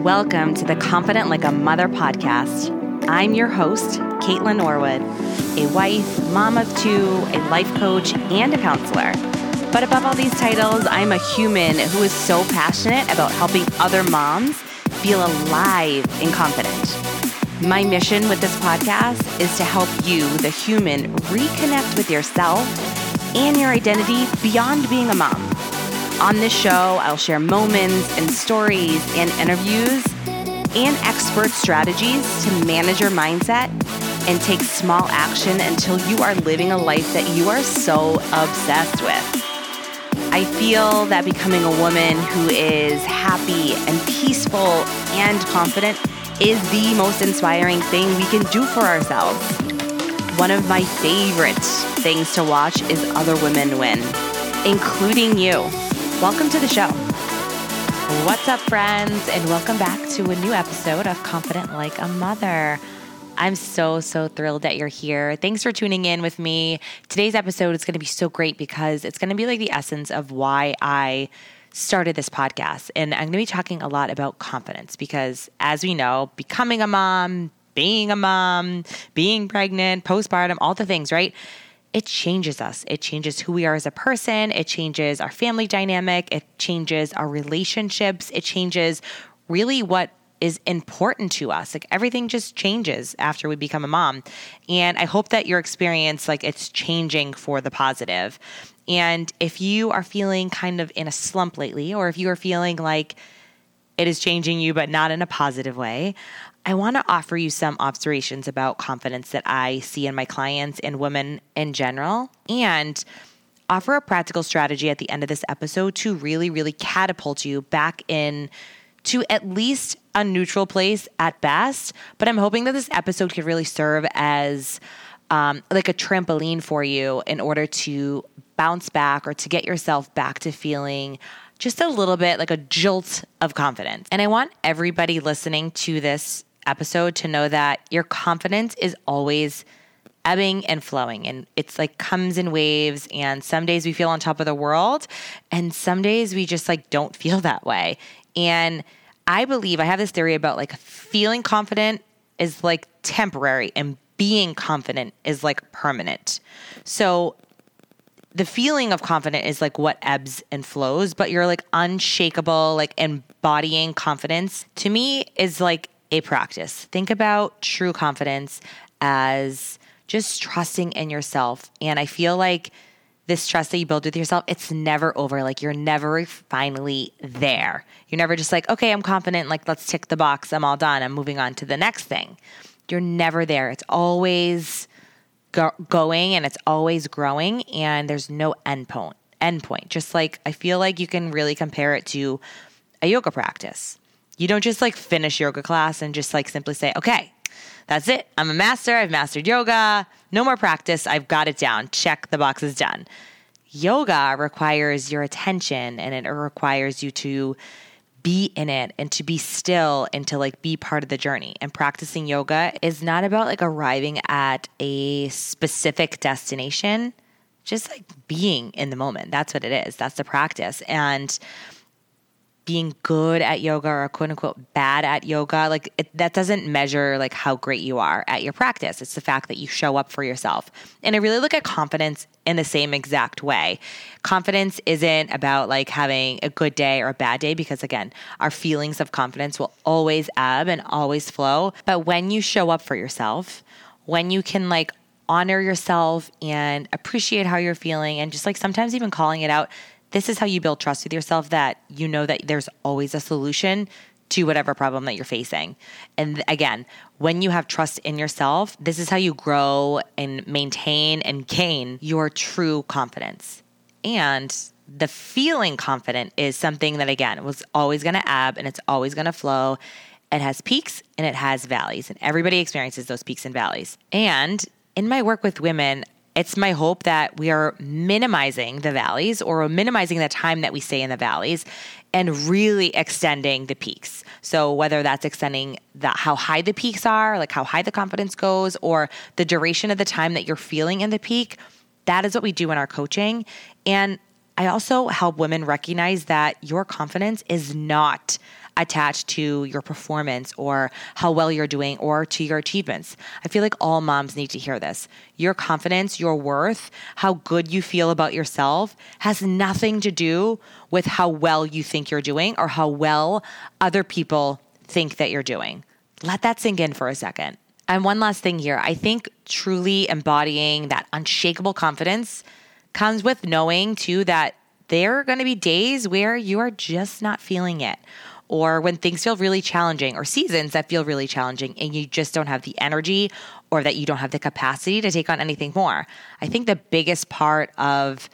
Welcome to the Confident Like a Mother podcast. I'm your host, Kaitlynn Norwood, a wife, mom of two, a life coach, and a counselor. But above all these titles, I'm a human who is so passionate about helping other moms feel alive and confident. My mission with this podcast is to help you, the human, reconnect with yourself and your identity beyond being a mom. On this show, I'll share moments and stories and interviews and expert strategies to manage your mindset and take small action until you are living a life that you are so obsessed with. I feel that becoming a woman who is happy and peaceful and confident is the most inspiring thing we can do for ourselves. One of my favorite things to watch is other women win, including you. Welcome to the show. What's up, friends, and welcome back to a new episode of Confident Like a Mother. I'm so, so thrilled that you're here. Thanks for tuning in with me. Today's episode is going to be so great because it's going to be like the essence of why I started this podcast. And I'm going to be talking a lot about confidence because, as we know, becoming a mom, being a mom, being pregnant, postpartum, all the things, right? It changes us. It changes who we are as a person. It changes our family dynamic. It changes our relationships. It changes really what is important to us. Like everything just changes after we become a mom. And I hope that your experience, like it's changing for the positive. And if you are feeling kind of in a slump lately, or if you are feeling like it is changing you, but not in a positive way, I want to offer you some observations about confidence that I see in my clients and women in general, and offer a practical strategy at the end of this episode to really, really catapult you back in to at least a neutral place at best. But I'm hoping that this episode could really serve as um, like a trampoline for you in order to bounce back or to get yourself back to feeling just a little bit like a jolt of confidence. And I want everybody listening to this episode to know that your confidence is always ebbing and flowing and it's like comes in waves and some days we feel on top of the world and some days we just like don't feel that way. And i believe i have this theory about like feeling confident is like temporary and being confident is like permanent. So the feeling of confident is like what ebbs and flows but you're like unshakable like embodying confidence to me is like a practice. Think about true confidence as just trusting in yourself. And I feel like this trust that you build with yourself, it's never over. Like you're never finally there. You're never just like, okay, I'm confident. Like, let's tick the box. I'm all done. I'm moving on to the next thing. You're never there. It's always go- going and it's always growing, and there's no end point. End point. Just like I feel like you can really compare it to a yoga practice. You don't just like finish yoga class and just like simply say, okay, that's it. I'm a master. I've mastered yoga. No more practice. I've got it down. Check the box is done. Yoga requires your attention and it requires you to be in it and to be still and to like be part of the journey. And practicing yoga is not about like arriving at a specific destination, just like being in the moment. That's what it is. That's the practice. And being good at yoga or quote unquote bad at yoga like it, that doesn't measure like how great you are at your practice. It's the fact that you show up for yourself. And i really look at confidence in the same exact way. Confidence isn't about like having a good day or a bad day because again our feelings of confidence will always ebb and always flow. But when you show up for yourself when you can like honor yourself and appreciate how you're feeling and just like sometimes even calling it out this is how you build trust with yourself that you know that there's always a solution to whatever problem that you're facing. And again, when you have trust in yourself, this is how you grow and maintain and gain your true confidence. And the feeling confident is something that, again, was always to ebb and it's always to flow. It has peaks and it has valleys, and everybody experiences those peaks and valleys. And in my work with women, it's my hope that we are minimizing the valleys or minimizing the time that we stay in the valleys and really extending the peaks. So whether that's extending the, how high the peaks are, like how high the confidence goes, or the duration of the time that you're feeling in the peak, that is what we do in our coaching. And I also help women recognize that your confidence is not attached to your performance or how well you're doing or to your achievements. I feel like all moms need to hear this. Your confidence, your worth, how good you feel about yourself has nothing to do with how well you think you're doing or how well other people think that you're doing. Let that sink in for a second. And one last thing here I think truly embodying that unshakable confidence comes with knowing too that there are going to be days where you are just not feeling it or when things feel really challenging or seasons that feel really challenging and you just don't have the energy or that you don't have the capacity to take on anything more. I think the biggest part of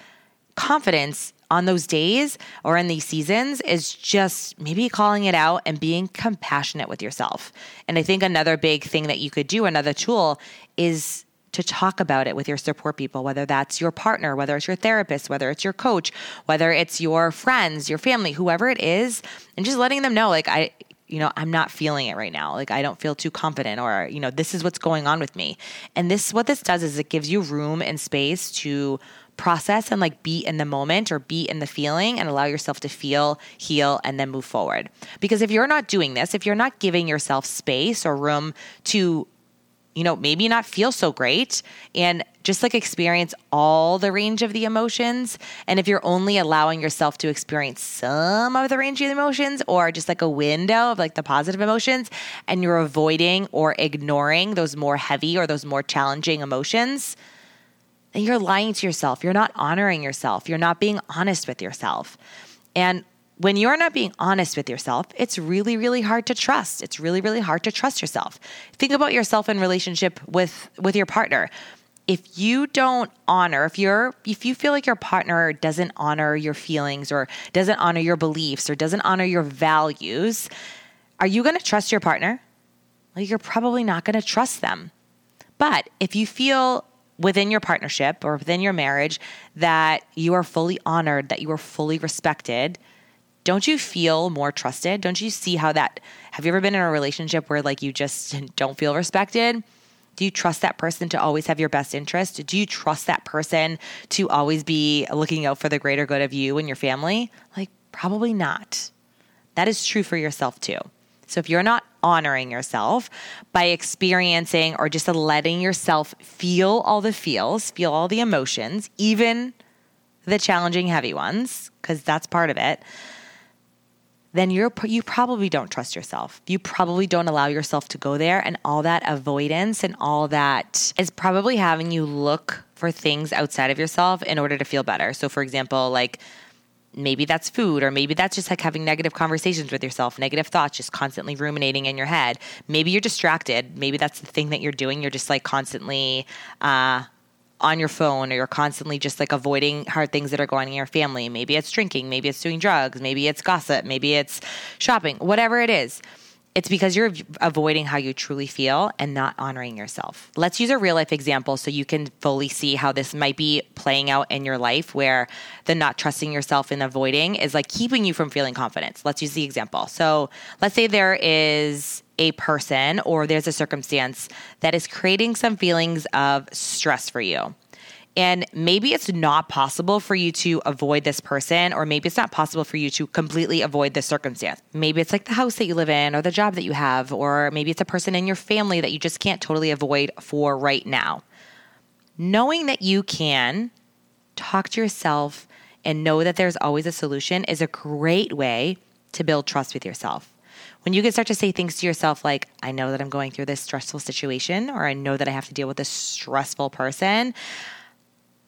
confidence on those days or in these seasons is just maybe calling it out and being compassionate with yourself. And I think another big thing that you could do, another tool, is to talk about it with your support people, whether that's your partner, whether it's your therapist, whether it's your coach, whether it's your friends, your family, whoever it is, and just letting them know, like, I, you know, I'm not feeling it right now. Like, I don't feel too confident, or, you know, this is what's going on with me. And this, what this does is it gives you room and space to process and like be in the moment or be in the feeling and allow yourself to feel, heal, and then move forward. Because if you're not doing this, if you're not giving yourself space or room to you know, maybe not feel so great and just like experience all the range of the emotions. And if you're only allowing yourself to experience some of the range of the emotions or just like a window of like the positive emotions and you're avoiding or ignoring those more heavy or those more challenging emotions, then you're lying to yourself. You're not honoring yourself. You're not being honest with yourself. And when you're not being honest with yourself, it's really, really hard to trust. It's really, really hard to trust yourself. Think about yourself in relationship with with your partner. If you don't honor, if you're if you feel like your partner doesn't honor your feelings or doesn't honor your beliefs or doesn't honor your values, are you going to trust your partner? Well, you're probably not going to trust them. But if you feel within your partnership or within your marriage that you are fully honored, that you are fully respected, don't you feel more trusted? Don't you see how that have you ever been in a relationship where like you just don't feel respected? Do you trust that person to always have your best interest? Do you trust that person to always be looking out for the greater good of you and your family? Like, probably not. That is true for yourself too. So, if you're not honoring yourself by experiencing or just letting yourself feel all the feels, feel all the emotions, even the challenging, heavy ones, because that's part of it, then you're you probably don't trust yourself. You probably don't allow yourself to go there and all that avoidance and all that is probably having you look for things outside of yourself in order to feel better. So for example, like maybe that's food or maybe that's just like having negative conversations with yourself negative thoughts just constantly ruminating in your head maybe you're distracted maybe that's the thing that you're doing you're just like constantly uh, on your phone or you're constantly just like avoiding hard things that are going in your family. Maybe it's drinking, maybe it's doing drugs, maybe it's gossip, maybe it's shopping, whatever it is. It's because you're avoiding how you truly feel and not honoring yourself. Let's use a real life example so you can fully see how this might be playing out in your life where the not trusting yourself and avoiding is like keeping you from feeling confidence. Let's use the example. So let's say there is a person or there's a circumstance that is creating some feelings of stress for you. And maybe it's not possible for you to avoid this person, or maybe it's not possible for you to completely avoid this circumstance. Maybe it's like the house that you live in, or the job that you have, or maybe it's a person in your family that you just can't totally avoid for right now. Knowing that you can talk to yourself and know that there's always a solution is a great way to build trust with yourself when you can start to say things to yourself like, I know that I'm going through this stressful situation, or I know that I have to deal with this stressful person,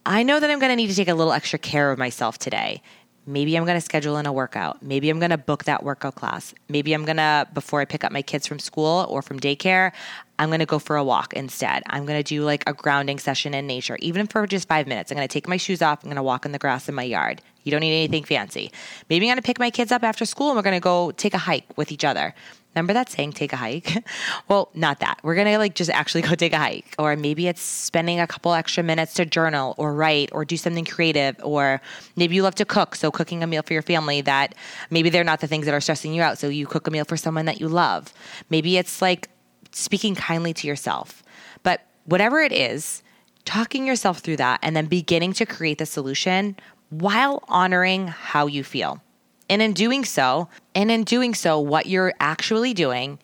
I know that I'm going to need to take a little extra care of myself today. Maybe I'm going to schedule in a workout. Maybe I'm going to book that workout class. Maybe I'm going to, before I pick up my kids from school or from daycare, I'm going to go for a walk instead. I'm going to do like a grounding session in nature, even for just five minutes. I'm going to take my shoes off. I'm going to walk in the grass in my yard. You don't need anything fancy. Maybe I'm going to pick my kids up after school and we're going to go take a hike with each other. Remember that saying, take a hike? well, not that. We're going to like just actually go take a hike. Or maybe it's spending a couple extra minutes to journal or write or do something creative. Or maybe you love to cook. So cooking a meal for your family that maybe they're not the things that are stressing you out. So you cook a meal for someone that you love. Maybe it's like speaking kindly to yourself. But whatever it is, talking yourself through that and then beginning to create the solution while honoring how you feel. And in doing so, and in doing so, what you're actually doing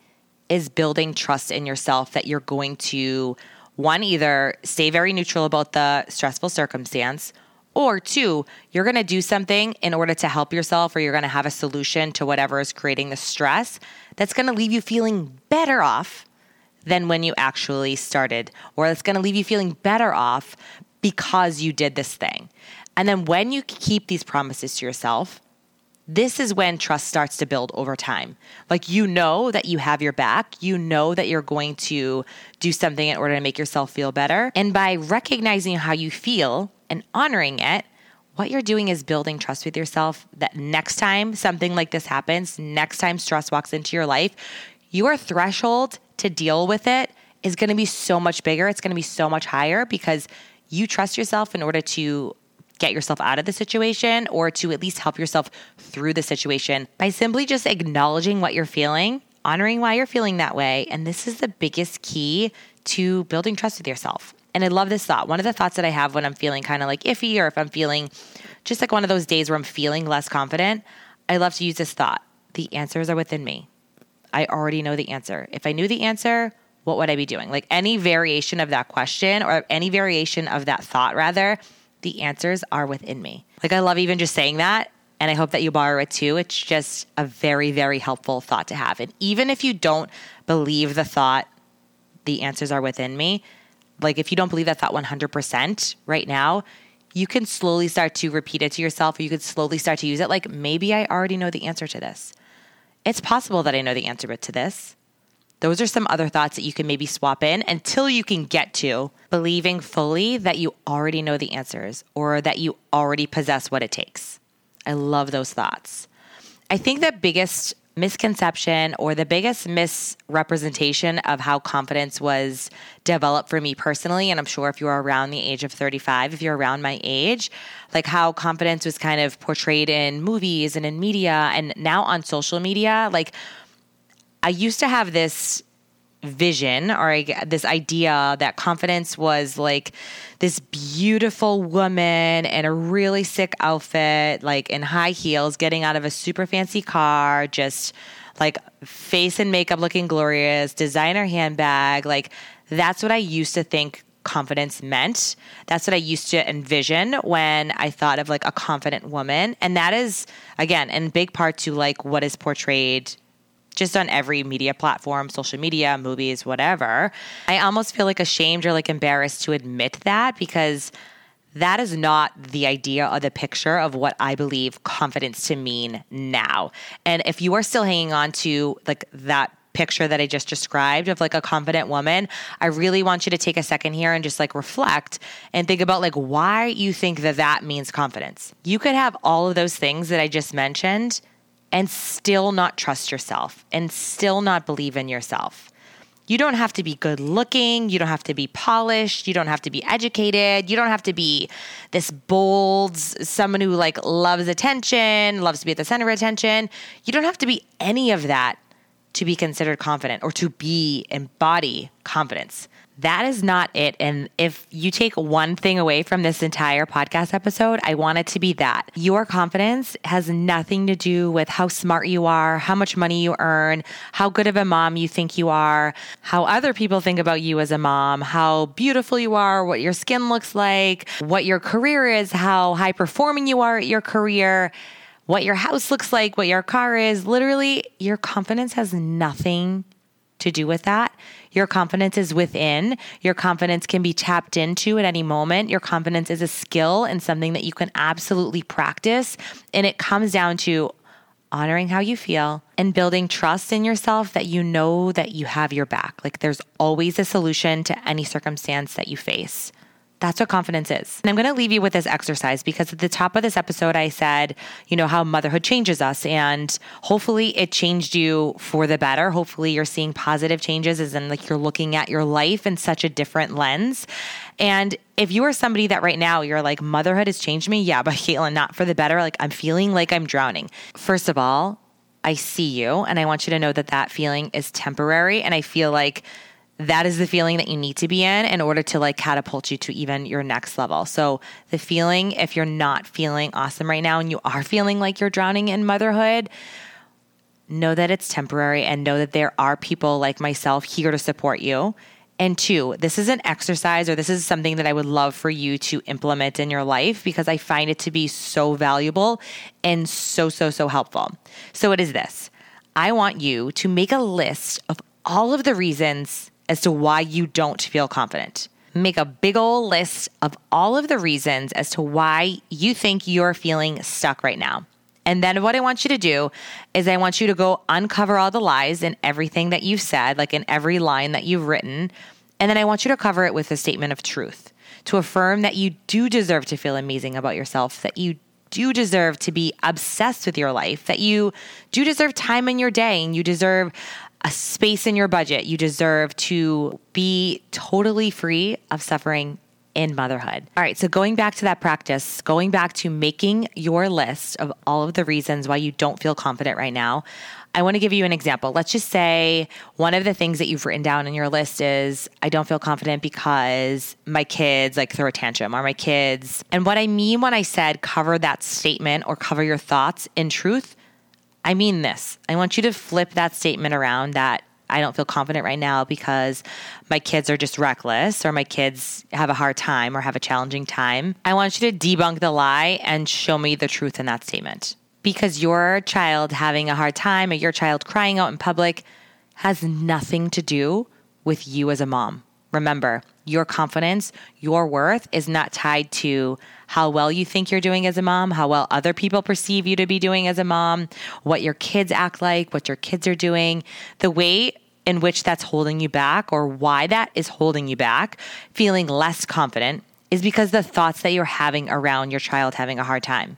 is building trust in yourself that you're going to one either stay very neutral about the stressful circumstance or two, you're going to do something in order to help yourself or you're going to have a solution to whatever is creating the stress that's going to leave you feeling better off than when you actually started, or it's going to leave you feeling better off because you did this thing. And then when you keep these promises to yourself, this is when trust starts to build over time. Like you know that you have your back, you know that you're going to do something in order to make yourself feel better. And by recognizing how you feel and honoring it, what you're doing is building trust with yourself that next time something like this happens, next time stress walks into your life, your threshold to deal with it is going to be so much bigger. It's going to be so much higher because you trust yourself in order to get yourself out of the situation or to at least help yourself through the situation by simply just acknowledging what you're feeling, honoring why you're feeling that way. And this is the biggest key to building trust with yourself. And I love this thought. One of the thoughts that I have when I'm feeling kind of like iffy or if I'm feeling just like one of those days where I'm feeling less confident, I love to use this thought the answers are within me. I already know the answer. If I knew the answer, what would I be doing? Like any variation of that question or any variation of that thought, rather, the answers are within me. Like, I love even just saying that. And I hope that you borrow it too. It's just a very, very helpful thought to have. And even if you don't believe the thought, the answers are within me, like if you don't believe that thought 100% right now, you can slowly start to repeat it to yourself, or you could slowly start to use it. Like, maybe I already know the answer to this. It's possible that I know the answer to this. Those are some other thoughts that you can maybe swap in until you can get to believing fully that you already know the answers or that you already possess what it takes. I love those thoughts. I think the biggest misconception or the biggest misrepresentation of how confidence was developed for me personally, and I'm sure if you're around the age of 35, if you're around my age, like how confidence was kind of portrayed in movies and in media and now on social media, like I used to have this vision or I, this idea that confidence was like this beautiful woman in a really sick outfit, like in high heels, getting out of a super fancy car, just like face and makeup looking glorious, designer handbag. Like that's what I used to think confidence meant. That's what I used to envision when I thought of like a confident woman. And that is, again, in big part to like what is portrayed just on every media platform, social media, movies, whatever. I almost feel like ashamed or like embarrassed to admit that because that is not the idea or the picture of what I believe confidence to mean now. And if you are still hanging on to like that picture that I just described of like a confident woman, I really want you to take a second here and just like reflect and think about like why you think that that means confidence. You could have all of those things that I just mentioned and still not trust yourself and still not believe in yourself. You don't have to be good looking. You don't have to be polished. You don't have to be educated. You don't have to be this bold, someone who like loves attention, loves to be at the center of attention. You don't have to be any of that to be considered confident or to be embody confidence that is not it. And if you take one thing away from this entire podcast episode, I want it to be that your confidence has nothing to do with how smart you are, how much money you earn, how good of a mom you think you are, how other people think about you as a mom, how beautiful you are, what your skin looks like, what your career is, how high performing you are at your career what your house looks like, what your car is. Literally, your confidence has nothing to do with that. Your confidence is within. Your confidence can be tapped into at any moment. Your confidence is a skill and something that you can absolutely practice. And it comes down to honoring how you feel and building trust in yourself that you know that you have your back. Like there's always a solution to any circumstance that you face. That's what confidence is. And I'm going to leave you with this exercise because at the top of this episode, I said, you know, how motherhood changes us. And hopefully it changed you for the better. Hopefully you're seeing positive changes as in like you're looking at your life in such a different lens. And if you are somebody that right now you're like, motherhood has changed me, yeah, but Kaitlynn, not for the better. Like I'm feeling like I'm drowning. First of all, I see you and I want you to know that that feeling is temporary. And I feel like that is the feeling that you need to be in in order to like catapult you to even your next level. So, the feeling, if you're not feeling awesome right now and you are feeling like you're drowning in motherhood, know that it's temporary and know that there are people like myself here to support you. And two, this is an exercise or this is something that I would love for you to implement in your life because I find it to be so valuable and so, so, so helpful. So it is this I want you to make a list of all of the reasons as to why you don't feel confident. Make a big old list of all of the reasons as to why you think you're feeling stuck right now. And then what I want you to do is I want you to go uncover all the lies in everything that you've said, like in every line that you've written. And then I want you to cover it with a statement of truth to affirm that you do deserve to feel amazing about yourself, that you do deserve to be obsessed with your life, that you do deserve time in your day and you deserve a space in your budget. You deserve to be totally free of suffering in motherhood. All right, so going back to that practice, going back to making your list of all of the reasons why you don't feel confident right now, I want to give you an example. Let's just say one of the things that you've written down in your list is I don't feel confident because my kids like throw a tantrum or my kids. And what I mean when I said cover that statement or cover your thoughts in truth, I mean this. I want you to flip that statement around that I don't feel confident right now because my kids are just reckless or my kids have a hard time or have a challenging time. I want you to debunk the lie and show me the truth in that statement. Because your child having a hard time or your child crying out in public has nothing to do with you as a mom. Remember, your confidence, your worth is not tied to how well you think you're doing as a mom, how well other people perceive you to be doing as a mom, what your kids act like, what your kids are doing. The way in which that's holding you back or why that is holding you back, feeling less confident, is because the thoughts that you're having around your child having a hard time.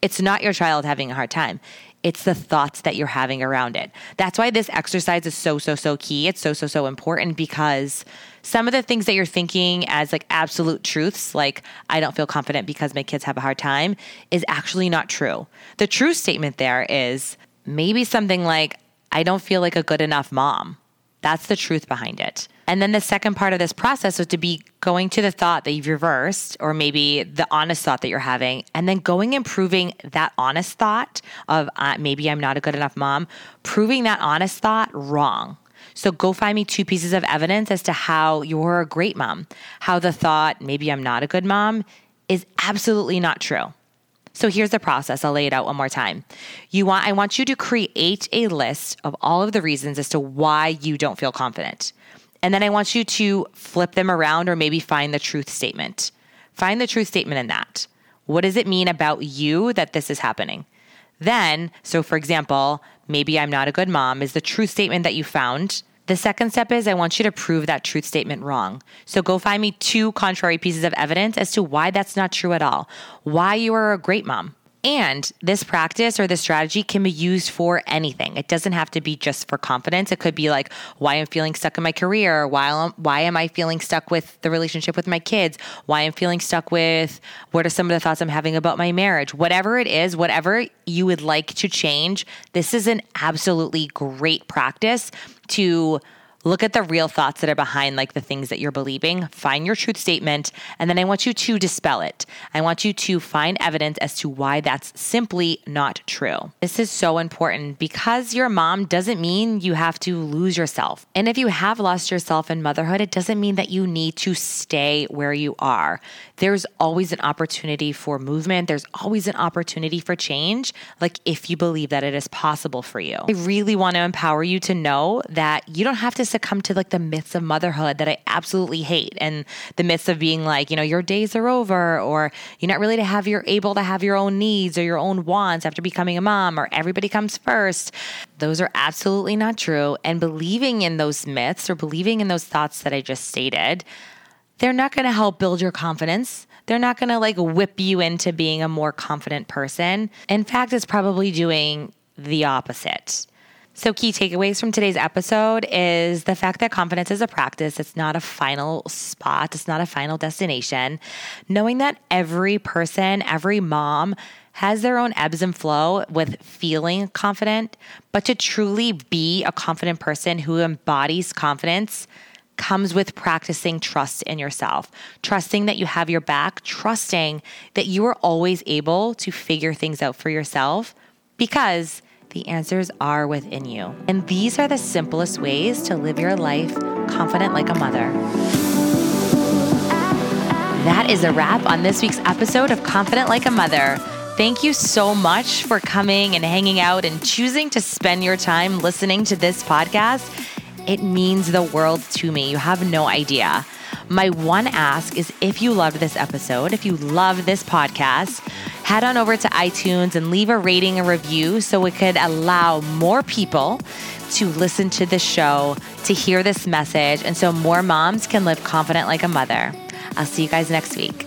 It's not your child having a hard time. It's the thoughts that you're having around it. That's why this exercise is so, so, so key. It's so, so, so important because some of the things that you're thinking as like absolute truths, like I don't feel confident because my kids have a hard time, is actually not true. The true statement there is maybe something like, I don't feel like a good enough mom. That's the truth behind it. And then the second part of this process was to be going to the thought that you've reversed, or maybe the honest thought that you're having, and then going and proving that honest thought of uh, maybe I'm not a good enough mom, proving that honest thought wrong. So go find me two pieces of evidence as to how you're a great mom, how the thought, maybe I'm not a good mom, is absolutely not true. So here's the process. I'll lay it out one more time. You want I want you to create a list of all of the reasons as to why you don't feel confident. And then I want you to flip them around or maybe find the truth statement. Find the truth statement in that. What does it mean about you that this is happening? Then, so for example, maybe I'm not a good mom is the truth statement that you found. The second step is I want you to prove that truth statement wrong. So go find me two contrary pieces of evidence as to why that's not true at all, why you are a great mom. And this practice or this strategy can be used for anything. It doesn't have to be just for confidence. It could be like why I'm feeling stuck in my career, why I'm, why am I feeling stuck with the relationship with my kids, why I'm feeling stuck with what are some of the thoughts I'm having about my marriage. Whatever it is, whatever you would like to change, this is an absolutely great practice to look at the real thoughts that are behind like the things that you're believing. Find your truth statement and then i want you to dispel it. I want you to find evidence as to why that's simply not true. This is so important because your mom doesn't mean you have to lose yourself. And if you have lost yourself in motherhood it doesn't mean that you need to stay where you are. There's always an opportunity for movement. There's always an opportunity for change like if you believe that it is possible for you. I really want to empower you to know that you don't have to succumb to like the myths of motherhood that I absolutely hate and the myths of being like, you know, your days are over or you're not really to have your able to have your own needs or your own wants after becoming a mom or everybody comes first. Those are absolutely not true. And believing in those myths or believing in those thoughts that I just stated, they're not going to help build your confidence. They're not going to like whip you into being a more confident person. In fact, it's probably doing the opposite. So, key takeaways from today's episode is the fact that confidence is a practice. It's not a final spot, it's not a final destination. Knowing that every person, every mom, has their own ebbs and flow with feeling confident, but to truly be a confident person who embodies confidence, comes with practicing trust in yourself, trusting that you have your back, trusting that you are always able to figure things out for yourself because the answers are within you. And these are the simplest ways to live your life confident like a mother. That is a wrap on this week's episode of Confident Like a Mother. Thank you so much for coming and hanging out and choosing to spend your time listening to this podcast. It means the world to me. You have no idea. My one ask is if you loved this episode, if you love this podcast, head on over to iTunes and leave a rating and review so it could allow more people to listen to the show, to hear this message, and so more moms can live confident like a mother. I'll see you guys next week.